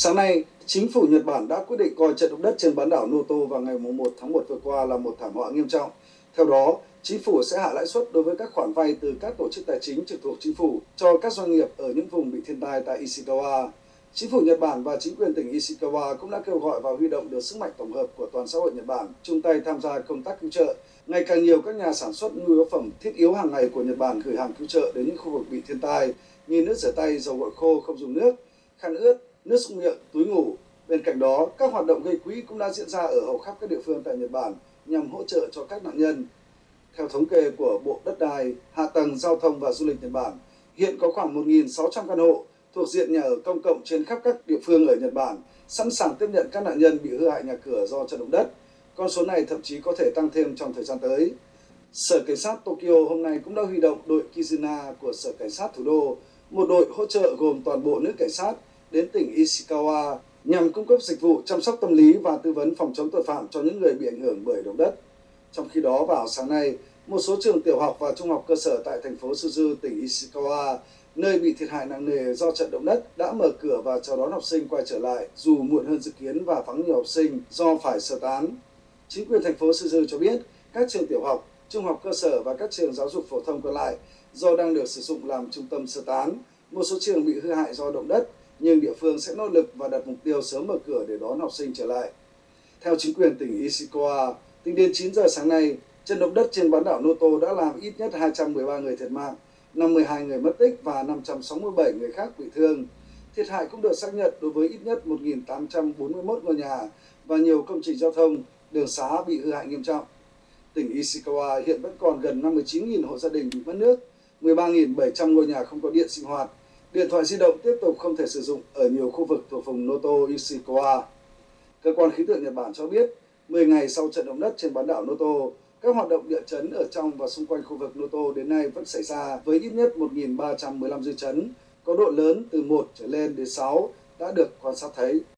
Sáng nay, chính phủ Nhật Bản đã quyết định coi trận động đất trên bán đảo Noto vào ngày 1 tháng 1 vừa qua là một thảm họa nghiêm trọng. Theo đó, chính phủ sẽ hạ lãi suất đối với các khoản vay từ các tổ chức tài chính trực thuộc chính phủ cho các doanh nghiệp ở những vùng bị thiên tai tại Ishikawa. Chính phủ Nhật Bản và chính quyền tỉnh Ishikawa cũng đã kêu gọi và huy động được sức mạnh tổng hợp của toàn xã hội Nhật Bản chung tay tham gia công tác cứu trợ. Ngày càng nhiều các nhà sản xuất nhu yếu phẩm thiết yếu hàng ngày của Nhật Bản gửi hàng cứu trợ đến những khu vực bị thiên tai như nước rửa tay, dầu gội khô không dùng nước, khăn ướt, nước súc miệng, túi ngủ. Bên cạnh đó, các hoạt động gây quỹ cũng đã diễn ra ở hầu khắp các địa phương tại Nhật Bản nhằm hỗ trợ cho các nạn nhân. Theo thống kê của Bộ Đất đai, Hạ tầng Giao thông và Du lịch Nhật Bản, hiện có khoảng 1.600 căn hộ thuộc diện nhà ở công cộng trên khắp các địa phương ở Nhật Bản, sẵn sàng tiếp nhận các nạn nhân bị hư hại nhà cửa do trận động đất. Con số này thậm chí có thể tăng thêm trong thời gian tới. Sở Cảnh sát Tokyo hôm nay cũng đã huy động đội Kizuna của Sở Cảnh sát thủ đô, một đội hỗ trợ gồm toàn bộ nữ cảnh sát đến tỉnh Ishikawa nhằm cung cấp dịch vụ chăm sóc tâm lý và tư vấn phòng chống tội phạm cho những người bị ảnh hưởng bởi động đất. Trong khi đó vào sáng nay, một số trường tiểu học và trung học cơ sở tại thành phố Suzu, tỉnh Ishikawa, nơi bị thiệt hại nặng nề do trận động đất đã mở cửa và chào đón học sinh quay trở lại dù muộn hơn dự kiến và vắng nhiều học sinh do phải sơ tán. Chính quyền thành phố Suzu cho biết các trường tiểu học, trung học cơ sở và các trường giáo dục phổ thông còn lại do đang được sử dụng làm trung tâm sơ tán. Một số trường bị hư hại do động đất nhưng địa phương sẽ nỗ lực và đặt mục tiêu sớm mở cửa để đón học sinh trở lại. Theo chính quyền tỉnh Ishikawa, tính đến 9 giờ sáng nay, trận động đất trên bán đảo Noto đã làm ít nhất 213 người thiệt mạng, 52 người mất tích và 567 người khác bị thương. Thiệt hại cũng được xác nhận đối với ít nhất 1.841 ngôi nhà và nhiều công trình giao thông, đường xá bị hư hại nghiêm trọng. Tỉnh Ishikawa hiện vẫn còn gần 59.000 hộ gia đình bị mất nước, 13.700 ngôi nhà không có điện sinh hoạt, Điện thoại di động tiếp tục không thể sử dụng ở nhiều khu vực thuộc vùng Noto Ishikawa. Cơ quan khí tượng Nhật Bản cho biết, 10 ngày sau trận động đất trên bán đảo Noto, các hoạt động địa chấn ở trong và xung quanh khu vực Noto đến nay vẫn xảy ra với ít nhất 1.315 dư chấn, có độ lớn từ 1 trở lên đến 6 đã được quan sát thấy.